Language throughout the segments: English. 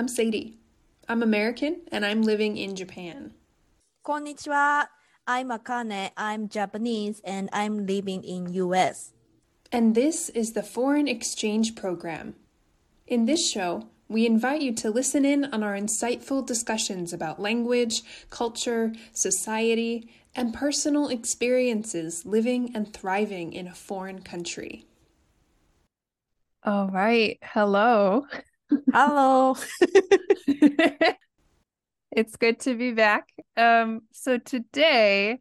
I'm Sadie. I'm American and I'm living in Japan. Konnichiwa. I'm Akane. I'm Japanese and I'm living in US. And this is the Foreign Exchange Program. In this show, we invite you to listen in on our insightful discussions about language, culture, society, and personal experiences living and thriving in a foreign country. All right. Hello. Hello. it's good to be back. Um so today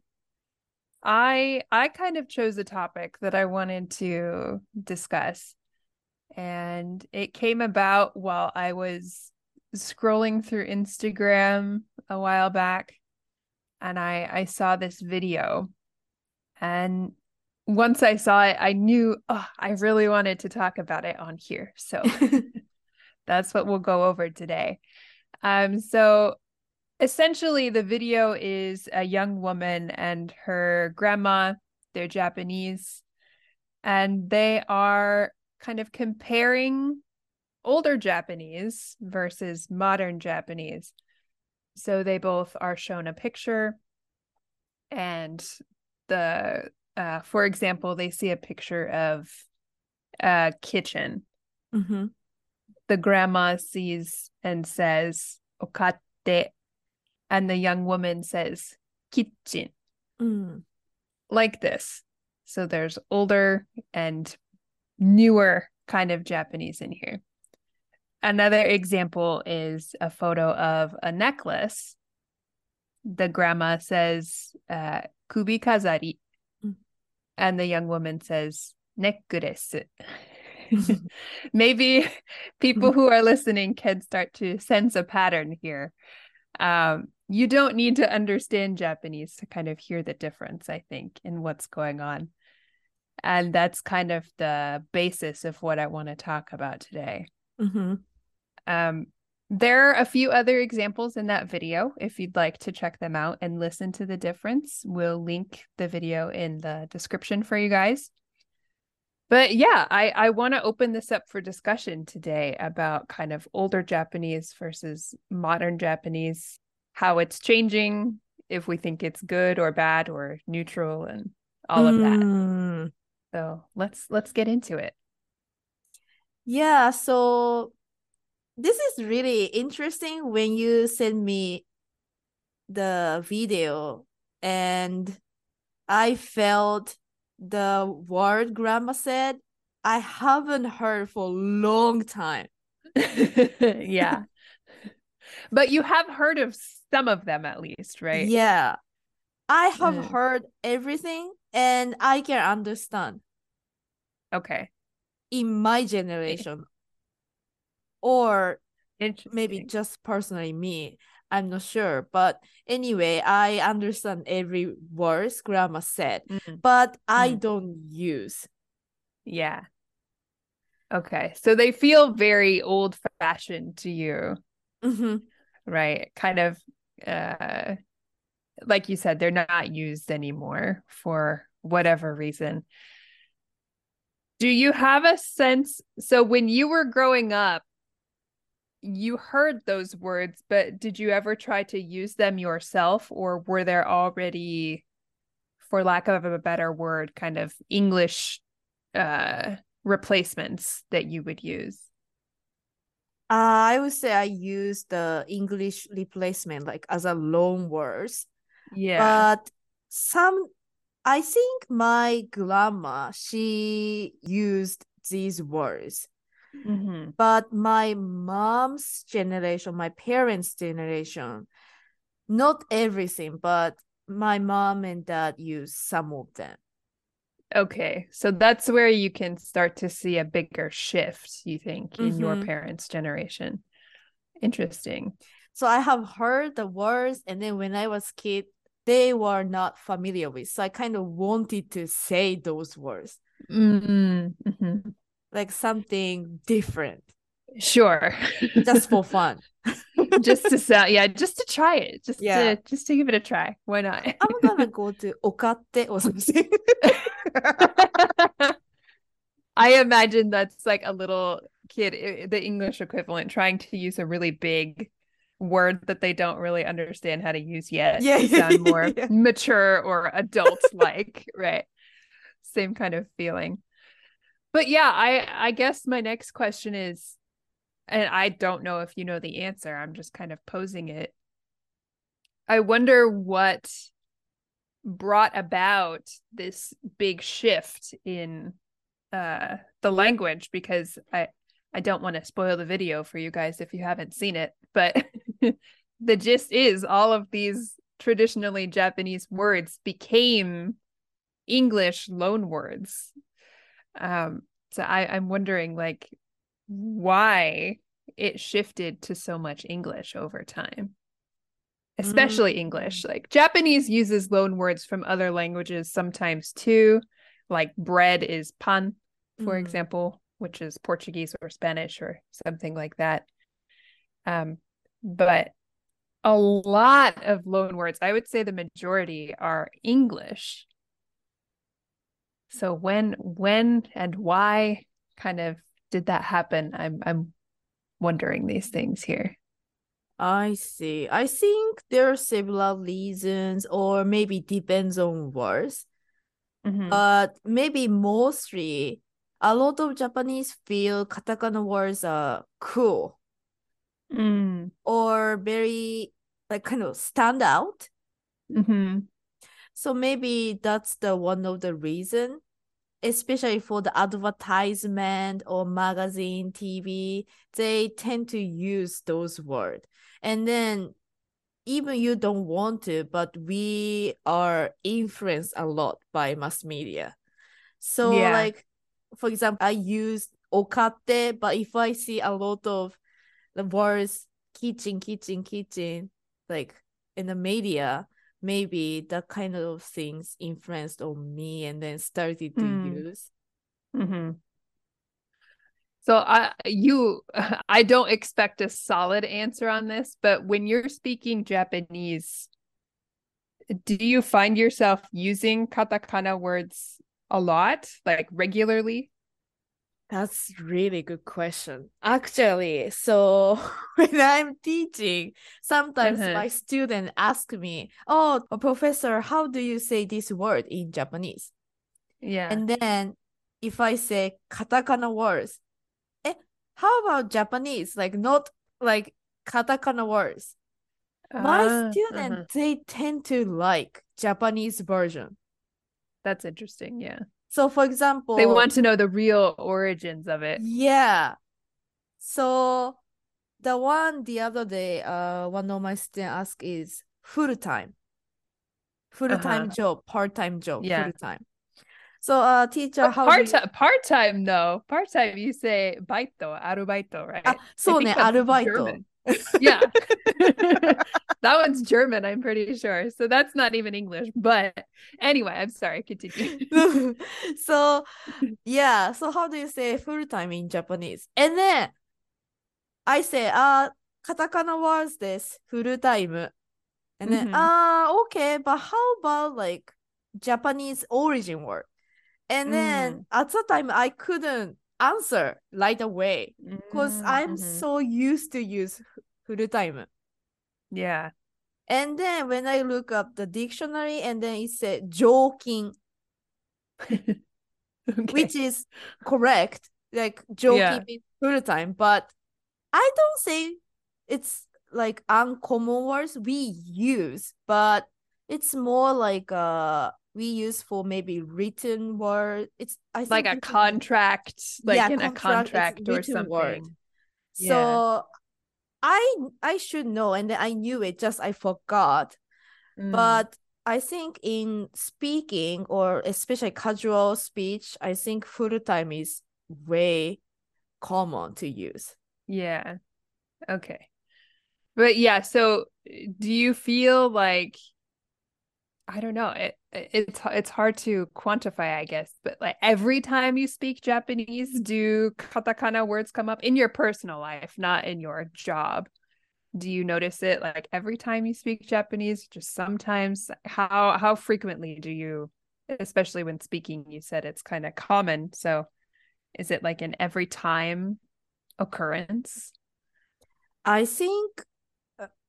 I I kind of chose a topic that I wanted to discuss. And it came about while I was scrolling through Instagram a while back and I I saw this video and once I saw it I knew oh, I really wanted to talk about it on here. So that's what we'll go over today. Um, so essentially, the video is a young woman and her grandma. They're Japanese, and they are kind of comparing older Japanese versus modern Japanese. So they both are shown a picture, and the uh, for example, they see a picture of a kitchen. Mm-hmm the grandma sees and says okatte and the young woman says kitchen. Mm. like this. So there's older and newer kind of japanese in here. Another example is a photo of a necklace. The grandma says uh, kubi kazari. Mm. and the young woman says necklace maybe people who are listening can start to sense a pattern here. Um, you don't need to understand Japanese to kind of hear the difference, I think, in what's going on. And that's kind of the basis of what I want to talk about today. Mm-hmm. Um, there are a few other examples in that video if you'd like to check them out and listen to the difference. We'll link the video in the description for you guys. But yeah, I, I want to open this up for discussion today about kind of older Japanese versus modern Japanese, how it's changing, if we think it's good or bad or neutral and all of that. Mm. So let's let's get into it. Yeah, so this is really interesting when you send me the video and I felt the word grandma said I haven't heard for a long time. yeah. but you have heard of some of them at least, right? Yeah. I have Mm. heard everything and I can understand Okay. in my generation. Or maybe just personally me. I'm not sure. But anyway, I understand every word grandma said, Mm, but I Mm. don't use. yeah. Okay. So they feel very old fashioned to you. Mhm. right kind of uh like you said they're not used anymore for whatever reason do you have a sense so when you were growing up you heard those words but did you ever try to use them yourself or were there already for lack of a better word kind of english uh replacements that you would use Uh, I would say I use the English replacement like as a loan words. yeah But some, I think my grandma, she used these words. Mhm. But my mom's generation, my parents' generation, not everything, but my mom and dad use some of them. Okay, so that's where you can start to see a bigger shift, you think, in your Mhm. parents' generation. Interesting. So I have heard the words, and then when I was kid, they were not familiar with. So I kind of wanted to say those words, Mm, mhm. Like something different, Sure. just for fun. just to sound, yeah, just to try it, just Yeah. to just to give it a try. Why not? I'm gonna go to okate or something. I imagine that's like a little kid the English equivalent trying to use a really big word that they don't really understand how to use yet Yeah, yeah, sound more yeah. mature or adult like, right? Same kind of feeling. But yeah, I I guess my next question is and I don't know if you know the answer. I'm just kind of posing it. I wonder what brought about this big shift in uh the language because I I don't want to spoil the video for you guys if you haven't seen it, but the gist is all of these traditionally Japanese words became English loan words. Um so I I'm wondering like why it shifted to so much English over time especially Mm. English. Like Japanese uses loan words from other languages sometimes too. Like bread is pan, for Mm. example, which is Portuguese or Spanish or something like that. Um, but a lot of loan words, I would say the majority are English. So when when and why kind of did that happen? I'm I'm wondering these things here. I see. I think there are several reasons, or maybe depends on words. Mhm. But maybe mostly, a lot of Japanese feel katakana words are cool Mm. or very like kind of stand out. Mhm. So maybe that's the one of the reason, especially for the advertisement or magazine, TV, they tend to use those words. And then even you don't want to, but we are influenced a lot by mass media. So Yeah. like for example, I use okate, but if I see a lot of the words kitchen, kitchen, kitchen, like in the media, maybe that kind of things influenced on me and then started to Hmm. use. hmm So I you I don't expect a solid answer on this, but when you're speaking Japanese, do you find yourself using katakana words a lot, like regularly? That's really good question. Actually, so when I'm teaching, sometimes Uh-huh. my student ask me, "Oh, professor, how do you say this word in Japanese?" Yeah. And then if I say katakana words, eh, how about Japanese? Like not like katakana words. My Ah, student, uh-huh. they tend to like Japanese version. That's interesting. Yeah. So for example, They want to know the real origins of it. Yeah. So the one the other day, uh, one of my students asked is full time. Full time Uh-huh. job, part time job, Yeah. full time. So, uh, teacher, how part you? time part time though. Part time you say baito, arubaito, right? Ah, so ne, arubaito. Yeah. that one's German, I'm pretty sure. So that's not even English. But anyway, I'm sorry, continue. so, yeah. So, how do you say full time in Japanese? And then I say, uh, katakana words this full time. And then, Mhm. ah, okay, but how about like Japanese origin word? And then Mm. at the time, I couldn't answer right away because Mm, I'm mhm. so used to use full time. Yeah. And then when I look up the dictionary, and then it said joukin, Okay. which is correct. Like joukin Yeah. full time, but I don't say it's like uncommon words we use, but it's more like uh we use for maybe written word. It's I think like a contract, like Yeah, in a contract, it's contract or written word. something. So Yeah. I I should know, and then I knew it, just I forgot. Mm. But I think in speaking or especially casual speech, I think full time is way common to use. Yeah. Okay. But yeah, so do you feel like I don't know, it it's it's hard to quantify, I guess, but like every time you speak Japanese, do katakana words come up in your personal life, not in your job? Do you notice it like every time you speak Japanese, just sometimes? How how frequently do you, especially when speaking, you said it's kind of common. So is it like in every time occurrence? I think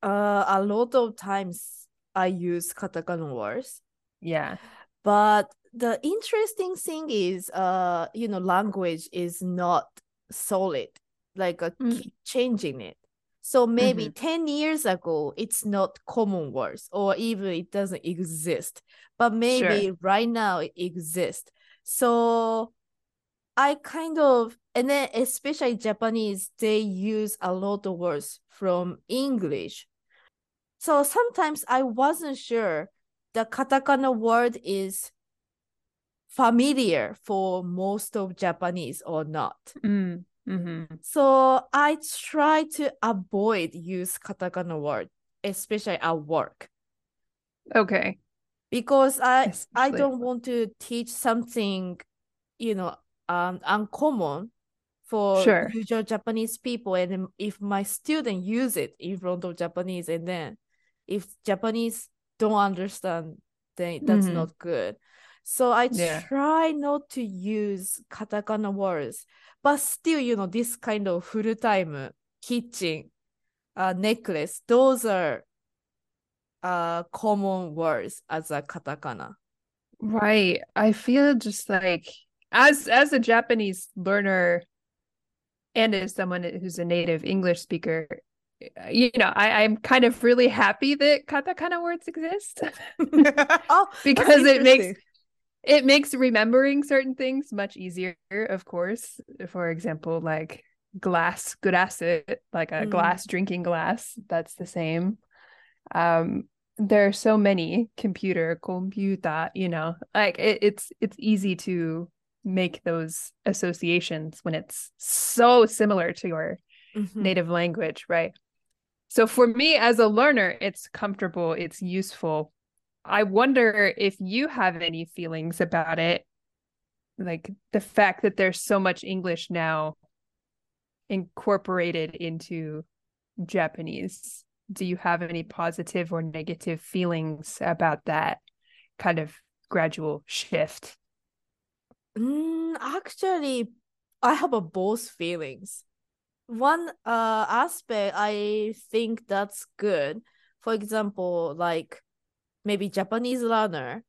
uh, a lot of times I use katakana words. Yeah. But the interesting thing is, uh, you know, language is not solid. Like uh, Mm. keep changing it. So maybe Mhm. 10 years ago, it's not common words or even it doesn't exist. But maybe right now it exists. So I kind of, and then especially Japanese, they use a lot of words from English. So sometimes I wasn't sure the katakana word is familiar for most of Japanese or not. Mm. hmm So I try to avoid use katakana word, especially at work, Okay. because I I Especially at don't want to teach something, you know, um, uncommon for Sure. usual Japanese people, and if my student use it in front of Japanese, and then if Japanese don't understand, then that's Mhm. not good. So I Yeah. try not to use katakana words, but still, you know, this kind of full time kitchen, uh, necklace, those are uh common words as a katakana. Right. I feel just like as as a Japanese learner and as someone who's a native English speaker, you know, I, I'm kind of really happy that katakana words exist oh, because it makes it makes remembering certain things much easier, of course. For example, like glass glass like a Mm. glass drinking glass, that's the same. Um there are so many computer, computer, you know, like it, it's it's easy to make those associations when it's so similar to your Mhm. native language, right? So for me as a learner, it's comfortable, it's useful. I wonder if you have any feelings about it, like the fact that there's so much English now incorporated into Japanese. Do you have any positive or negative feelings about that kind of gradual shift? Mm, actually, I have a both feelings. One uh aspect I think that's good. For example, like maybe Japanese learner,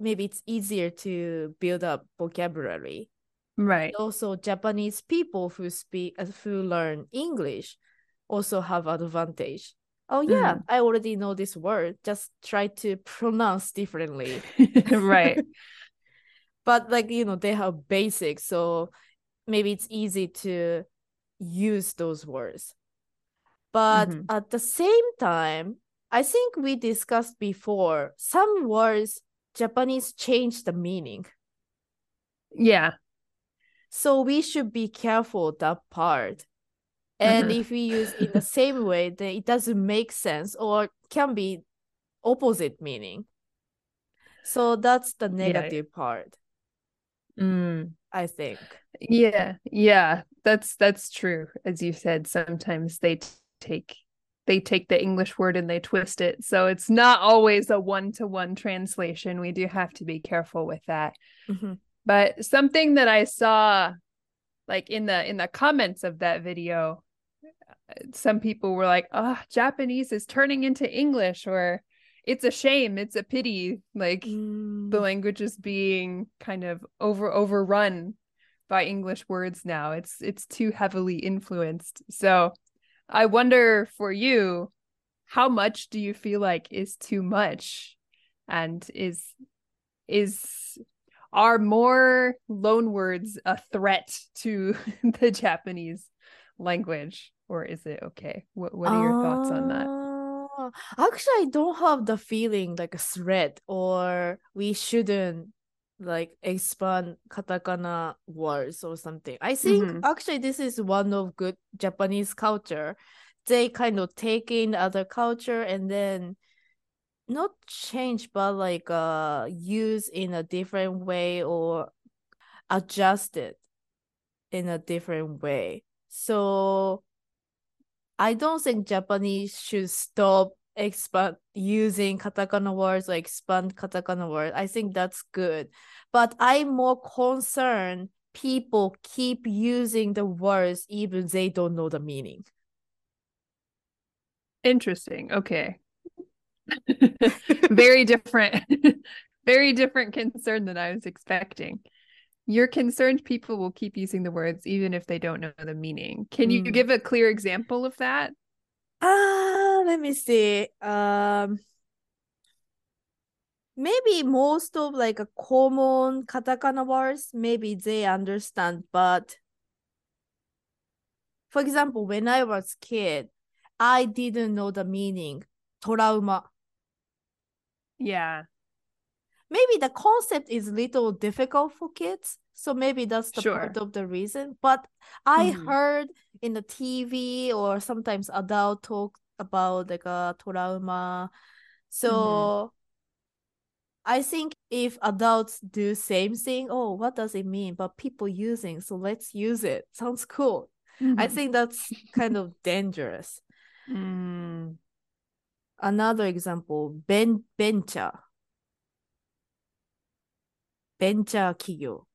maybe it's easier to build up vocabulary. Right. Also, Japanese people who speak uh, who learn English also have advantage. Oh yeah, Mm. I already know this word. Just try to pronounce differently. right. but like you know they have basics so maybe it's easy to use those words but Mhm. at the same time i think we discussed before some words japanese change the meaning Yeah. so we should be careful that part and Mhm. if we use in the same way then it doesn't make sense or can be opposite meaning so that's the negative part Mm. i think Yeah, yeah, that's that's true. As you said, sometimes they t- take they take the English word and they twist it. So it's not always a one-to-one translation. We do have to be careful with that. Mhm. But something that I saw like in the in the comments of that video, some people were like, "Oh, Japanese is turning into English," or "It's a shame, it's a pity." Like Mm. the language is being kind of over overrun by English words now. It's it's too heavily influenced. So I wonder for you, how much do you feel like is too much? And is is are more loan words a threat to the Japanese language? Or is it okay? What what are your thoughts on that? Ah, Actually, I don't have the feeling like a threat or we shouldn't like expand katakana words or something. I think Mhm. actually this is one of good Japanese culture. They kind of take in other culture and then not change but like uh use in a different way or adjust it in a different way. So I don't think Japanese should stop expand using katakana words or expand katakana words. I think that's good. But I'm more concerned people keep using the words even they don't know the meaning. Interesting. Okay. very different. very different concern than I was expecting. You're concerned people will keep using the words even if they don't know the meaning. Can you Mm. give a clear example of that? Ah, let me see. Um, maybe most of like a common katakana words, maybe they understand, but for example, when I was kid, I didn't know the meaning. Trauma. Yeah. Maybe the concept is little difficult for kids, so maybe that's the Sure. part of the reason. But I Mhm. heard in the TV or sometimes adult talk about like a trauma. So I think if adults do same thing, oh, what does it mean? But people using, so let's use it. Sounds cool. I Mhm. think that's kind of dangerous. Mm. Another example, ben venture. Venture 企業.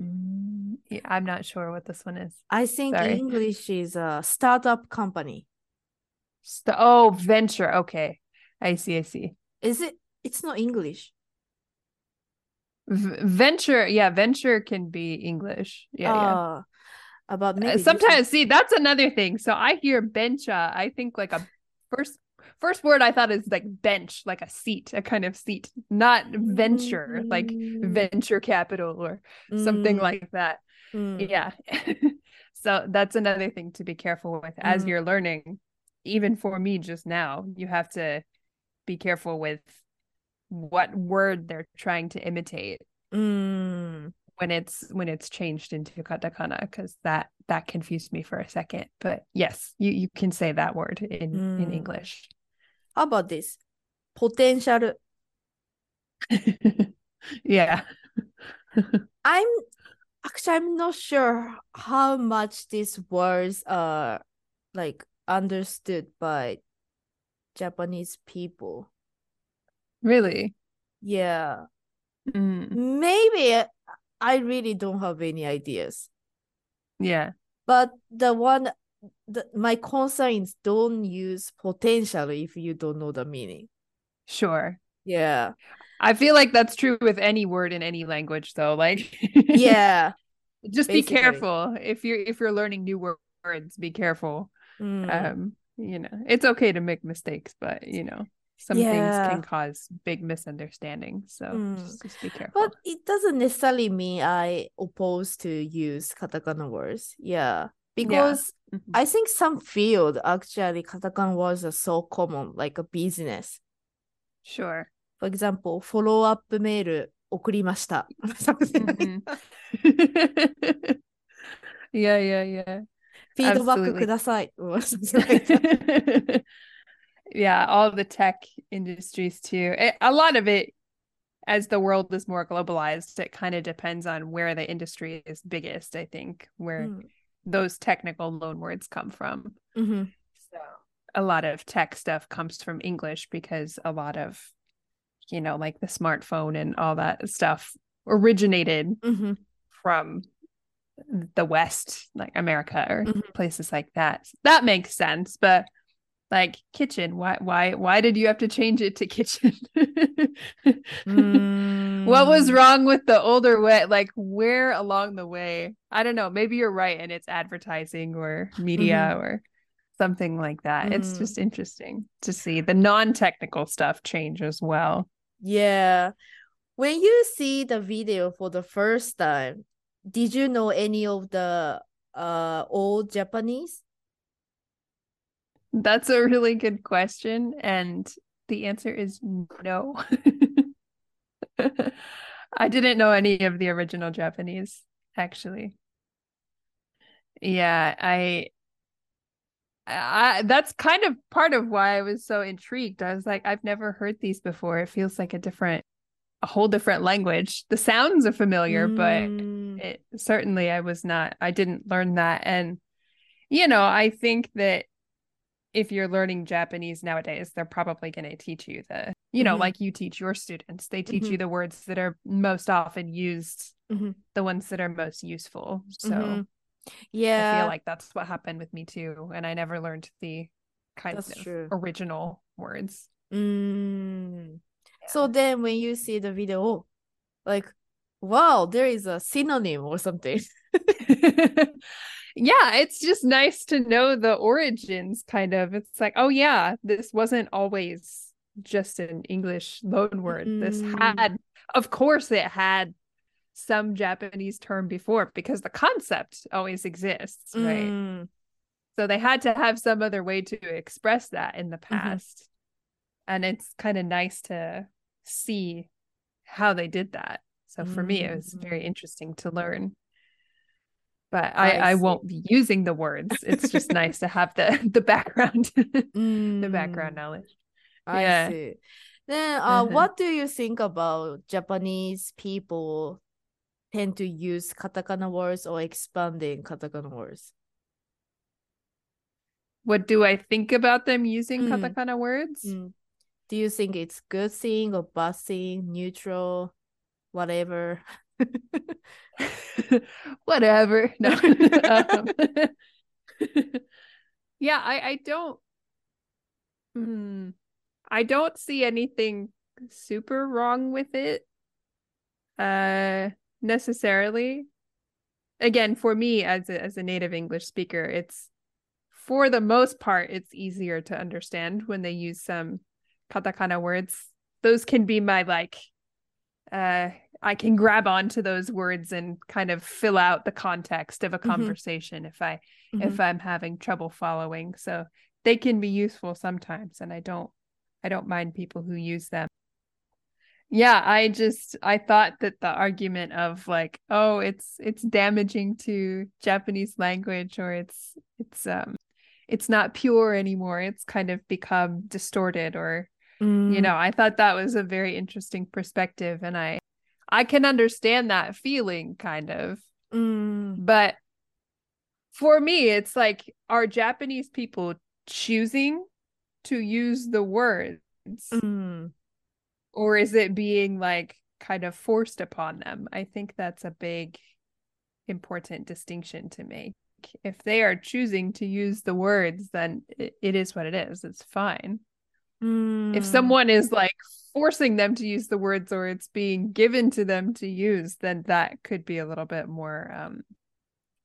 Mm, yeah, I'm not sure what this one is. I think Sorry. English is a startup company. St- oh, venture. Okay. I see. I see. Is it? It's not English. V- venture. Yeah, venture can be English. Yeah, yeah. Uh, about Uh, maybe sometimes see that's another thing so i hear bencha i think like a first first word i thought is like bench like a seat a kind of seat not venture like Mm, venture capital or something mm, like that. Mm, yeah. So that's another thing to be careful with as Mm. you're learning. Even for me just now you have to be careful with what word they're trying to imitate mm. when it's when it's changed into katakana because that that confused me for a second. But yes you you can say that word in in Mm. english How about this? Potential. yeah I'm actually I'm not sure how much these words are like understood by Japanese people. really Yeah. Mm, Maybe I really don't have any ideas. yeah But the one the, my concern is don't use potential if you don't know the meaning. sure Yeah. i feel like that's true with any word in any language though like Yeah. just be careful if you're if you're learning new words be careful Mm. um you know it's okay to make mistakes but you know some things can cause big misunderstandings so Mm. just, just be careful But it doesn't necessarily mean I oppose to use katakana words. Yeah Because Mhm. I think some field actually katakana words are so common, like a business. sure For example, follow up メール送りました。Something like Mhm. that. yeah, yeah, yeah. フィードバック Absolutely. ください。or something like that. yeah, all the tech industries too. It- a lot of it, as the world is more globalized, it kind of depends on where the industry is biggest, I think, where うん those technical loan words come from. Mm-hmm. So a lot of tech stuff comes from English because a lot of, you know, like the smartphone and all that stuff originated mm-hmm. from the West, like America or mm-hmm. places like that. That makes sense, but like kitchen, why why why did you have to change it to kitchen? what was Mm. wrong with the older way? Like where along the way? I don't know. Maybe you're right and it's advertising or media or something like that. It's Mhm. just interesting to see the non-technical stuff change as well. Yeah. When you see the video for the first time, did you know any of the uh old Japanese? That's a really good question. And the answer is no. I didn't know any of the original Japanese, actually. Yeah, I, I that's kind of part of why I was so intrigued. I was like, I've never heard these before. It feels like a different, a whole different language. The sounds are familiar, but Mm, it certainly I was not I didn't learn that and you know I think that if you're learning Japanese nowadays they're probably going to teach you the you know Mhm. like you teach your students they teach Mhm. you the words that are most often used Mhm. the ones that are most useful. So Mhm. I feel like that's what happened with me too. And I never learned the kind That's of true. original words. Mm. So then when you see the video, like, wow, there is a synonym or something. yeah, it's just nice to know the origins, kind of. It's like, oh, yeah, this wasn't always just an English loan word. This Mm. had, of course, it had some Japanese term before because the concept always exists, right? Mm. So they had to have some other way to express that in the Mm-hmm. past. And it's kind of nice to see how they did that. So for me, it was very Mm. interesting to learn. But I, I I, won't be using the words. It's just nice to have the the background, the background Mm. knowledge. I Yeah. see. Then, uh, Mhm. what do you think about Japanese people tend to use katakana words or expanding katakana words? What do I think about them using Mm. katakana words? Mm. Do you think it's good thing or bad thing, neutral, whatever? Whatever. No. Um, yeah, I I don't. Hmm. I don't see anything super wrong with it. Uh, necessarily. Again, for me as a, as a native English speaker, it's for the most part it's easier to understand when they use some katakana words. Those can be my like uh I can grab onto those words and kind of fill out the context of a Mhm. conversation if I Mhm. if I'm having trouble following. So they can be useful sometimes and I don't I don't mind people who use them. Yeah, I just I thought that the argument of like, oh, it's it's damaging to Japanese language or it's it's um it's not pure anymore. It's kind of become distorted or you Mm. know i thought that was a very interesting perspective and i i can understand that feeling kind of Mm. but for me it's like are japanese people choosing to use the words Mm. or is it being like kind of forced upon them i think that's a big important distinction to make if they are choosing to use the words then it, is what it is it's fine Mm. if someone is like forcing them to use the words or it's being given to them to use then that could be a little bit more um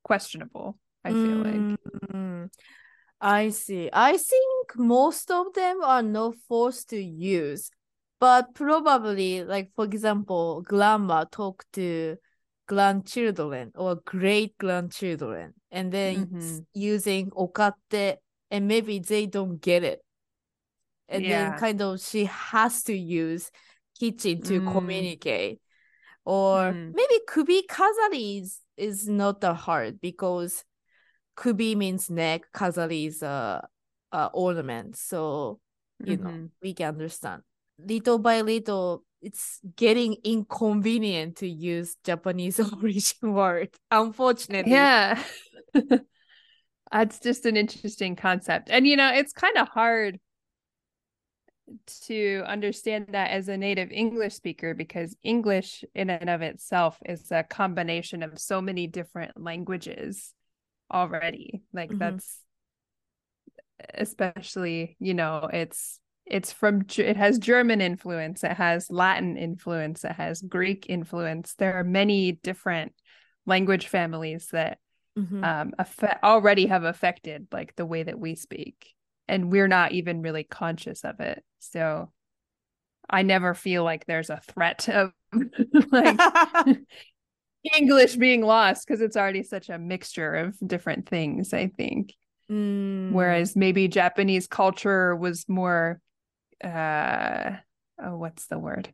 questionable i feel like Mm, I see. I think most of them are not forced to use, but probably, like for example, grandma talk to grandchildren or great grandchildren, and then Mhm. using okate, and maybe they don't get it, and then kind of she has to use kitchen to Mm. communicate, or Mm. maybe kubi kazari is, is not that hard because kubi means neck, kazari is a, a ornament. So, you know, Mhm. we can understand. Little by little, it's getting inconvenient to use Japanese origin word, unfortunately. yeah that's just an interesting concept and you know it's kind of hard to understand that as a native english speaker because english in and of itself is a combination of so many different languages already like Mhm. that's especially you know it's it's from it has german influence it has latin influence it has greek influence there are many different language families that Mhm. um already have affected like the way that we speak and we're not even really conscious of it. So i never feel like there's a threat of like english being lost because it's already such a mixture of different things i think. Mm. whereas maybe japanese culture was more uh oh what's the word?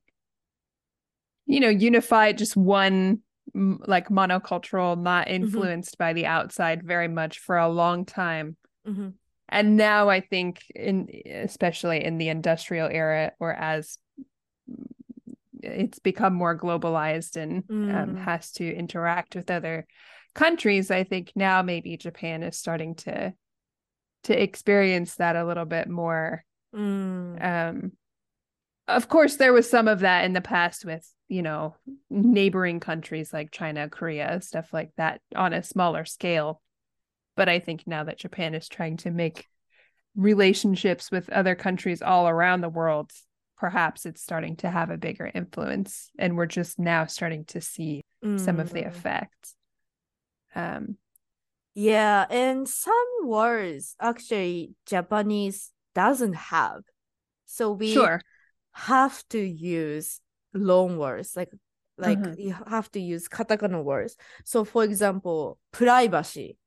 You know unified just one like monocultural not influenced by the outside very much for a long time. Mhm. And now i think in especially in the industrial era or as it's become more globalized and um, Mm. has to interact with other countries i think now maybe japan is starting to to experience that a little bit more Mm. um of course there was some of that in the past with you know neighboring countries like china korea stuff like that on a smaller scale but i think now that japan is trying to make relationships with other countries all around the world perhaps it's starting to have a bigger influence and we're just now starting to see mm. some of the mm. effects um yeah and some words actually japanese doesn't have so we sure have to use loan words like like mm-hmm. you have to use katakana words so for example privacy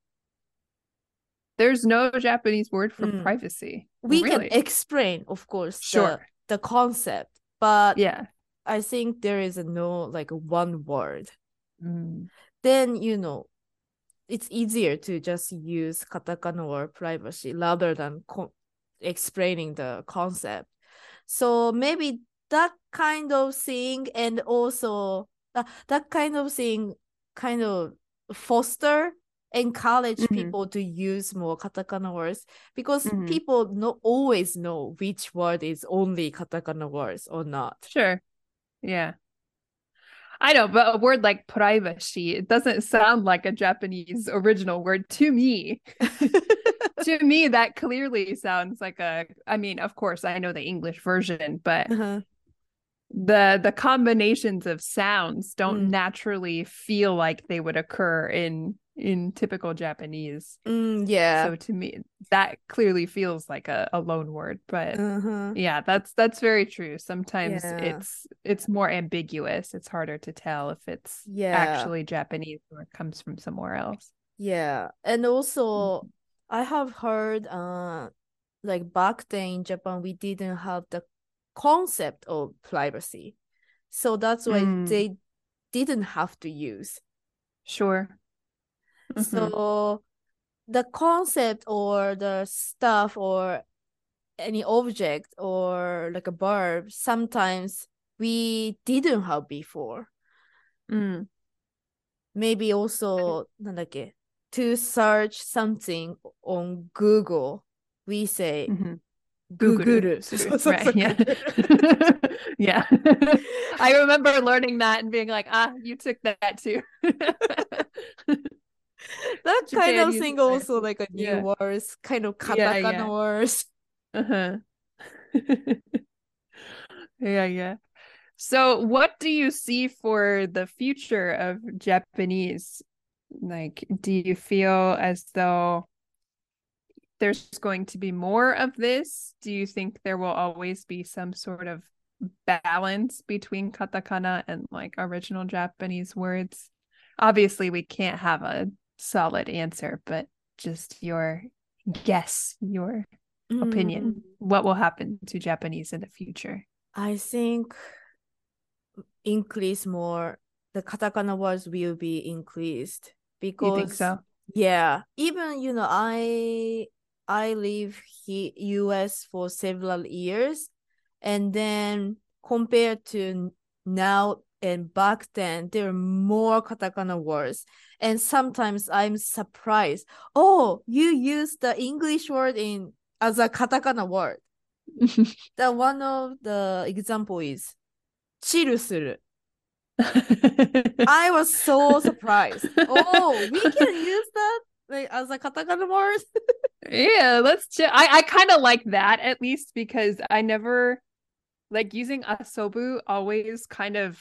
there's no japanese word for mm. privacy we really? can explain of course sure the, the concept but yeah i think there is no like one word mm. then you know it's easier to just use katakana or privacy rather than co- explaining the concept so maybe that kind of thing and also uh, that kind of thing kind of foster encourage mm-hmm. people to use more katakana words because mm-hmm. people not always know which word is only katakana words or not. Sure. Yeah. I know, but a word like privacy, it doesn't sound like a Japanese original word to me. to me, that clearly sounds like a I mean, of course, I know the English version, but uh-huh. the the combinations of sounds don't mm. naturally feel like they would occur in in typical Japanese. Mm, yeah. So to me, that clearly feels like a, a loan word. But uh-huh. yeah, that's that's very true. Sometimes yeah. it's it's more ambiguous. It's harder to tell if it's yeah. actually Japanese or it comes from somewhere else. Yeah. And also mm-hmm. I have heard uh like back then in Japan we didn't have the concept of privacy. So that's why mm. they didn't have to use. Sure. Mm-hmm. So the concept or the stuff or any object or like a verb sometimes we didn't have before. Mm. Maybe also to search something on Google, we say mm-hmm. Google. right, yeah. yeah. I remember learning that and being like, ah, you took that too that Japan kind of thing also like a new yeah. words, kind of katakana yeah, yeah. words. Uh-huh. yeah, yeah. So what do you see for the future of Japanese? Like, do you feel as though there's going to be more of this? Do you think there will always be some sort of balance between katakana and like original Japanese words? Obviously, we can't have a solid answer, but just your guess, your mm. opinion. What will happen to Japanese in the future? I think increase more the katakana words will be increased because you think so? Yeah, even you know I I live here US for several years, and then compared to now and back then there are more katakana words. And sometimes i'm surprised. Oh you use the english word in as a katakana word. The one of the example is chill suru. I was so surprised. Oh we can use that like as a katakana word? Yeah let's ch- i i kind of like that at least because i never like using asobu always kind of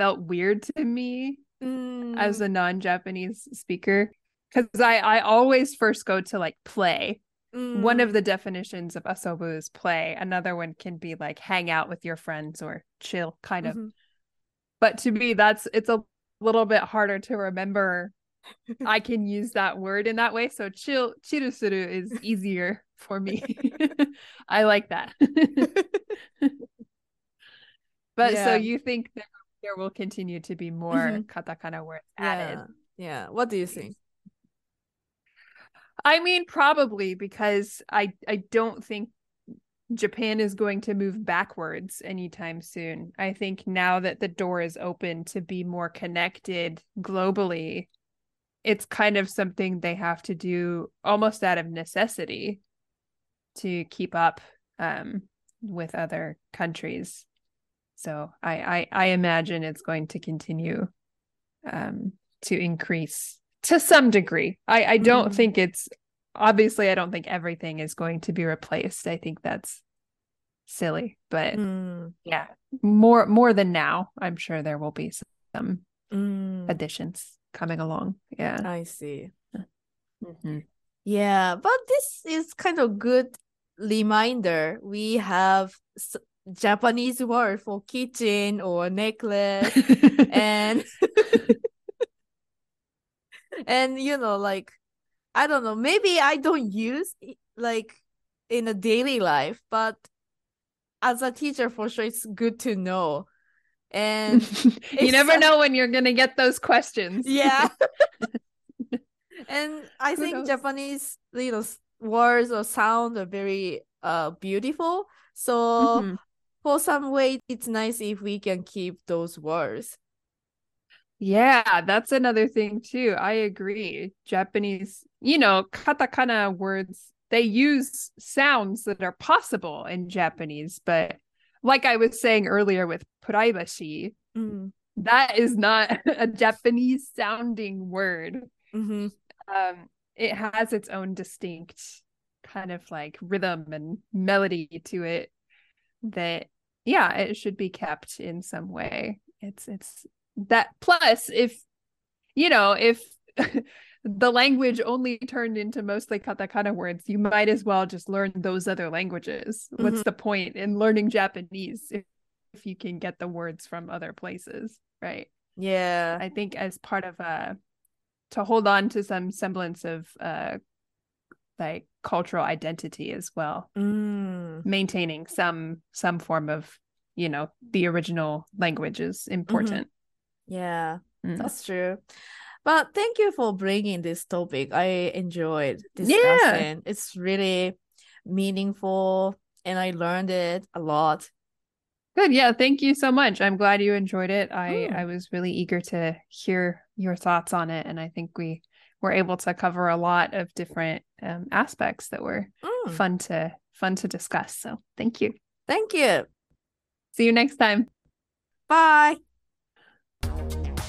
felt weird to me mm. as a non-Japanese speaker because I I always first go to like play. Mm. One of mm. the definitions of asobu is play. Another one can be like hang out with your friends or chill, kind of. Mm-hmm. But to me, that's it's a little bit harder to remember. I can use that word in that way. So chill chirusuru is easier for me. I like that. but yeah. so you think there there will continue to be more mm-hmm. katakana words added. Yeah. yeah. What do you think? I mean, probably because I I don't think Japan is going to move backwards anytime soon. I think now that the door is open to be more connected globally, it's kind of something they have to do almost out of necessity to keep up um, with other countries. So I I, I imagine it's going to continue um, to increase to some degree. I I don't Mhm. think it's obviously I don't think everything is going to be replaced. I think that's silly, but Mm, yeah, more more than now. I'm sure there will be some mm, additions coming along. Yeah. I see. Mhm. Yeah, but this is kind of good reminder. We have s- Japanese word for kitchen or necklace and and you know like I don't know, maybe I don't use like in a daily life, but as a teacher for sure it's good to know. And you never know when you're gonna get those questions. yeah. and I Who think knows? Japanese, you know, words or sound are very uh beautiful. So Mhm. For some way, it's nice if we can keep those words. Yeah, that's another thing too. I agree. Japanese, you know, katakana words, they use sounds that are possible in Japanese, but like I was saying earlier with privacy, Mm, that is not a Japanese sounding word. hmm Um, it has its own distinct kind of like rhythm and melody to it that yeah, it should be kept in some way. It's it's that plus if you know, if the language only turned into mostly katakana words, you might as well just learn those other languages. What's the point in learning Japanese if, if you can get the words from other places, right? Yeah. I think as part of a to hold on to some semblance of uh like cultural identity as well, Mm, maintaining some some form of, you know, the original language is important. yeah, Mm. that's true. But thank you for bringing this topic. I enjoyed Yeah. discussing. It's really meaningful and I learned it a lot. Good. Yeah, thank you so much. I'm glad you enjoyed it. I Mm. I was really eager to hear your thoughts on it and I think we were able to cover a lot of different um, aspects that were Mm, fun to fun to discuss. So, thank you. Thank you. See you next time. Bye.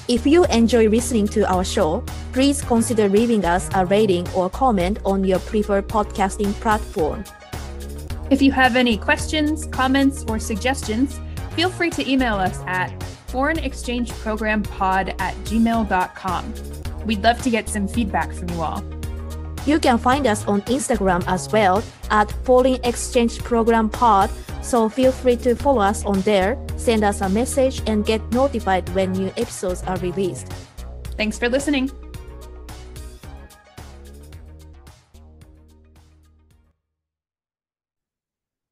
If you enjoy listening to our show, please consider leaving us a rating or comment on your preferred podcasting platform. If you have any questions, comments, or suggestions, feel free to email us at foreignexchangeprogrampod at gmail.com. We'd love to get some feedback from you all. You can find us on Instagram as well at Foreign Exchange Program Pod, so feel free to follow us on there, send us a message, and get notified when new episodes are released. Thanks for listening.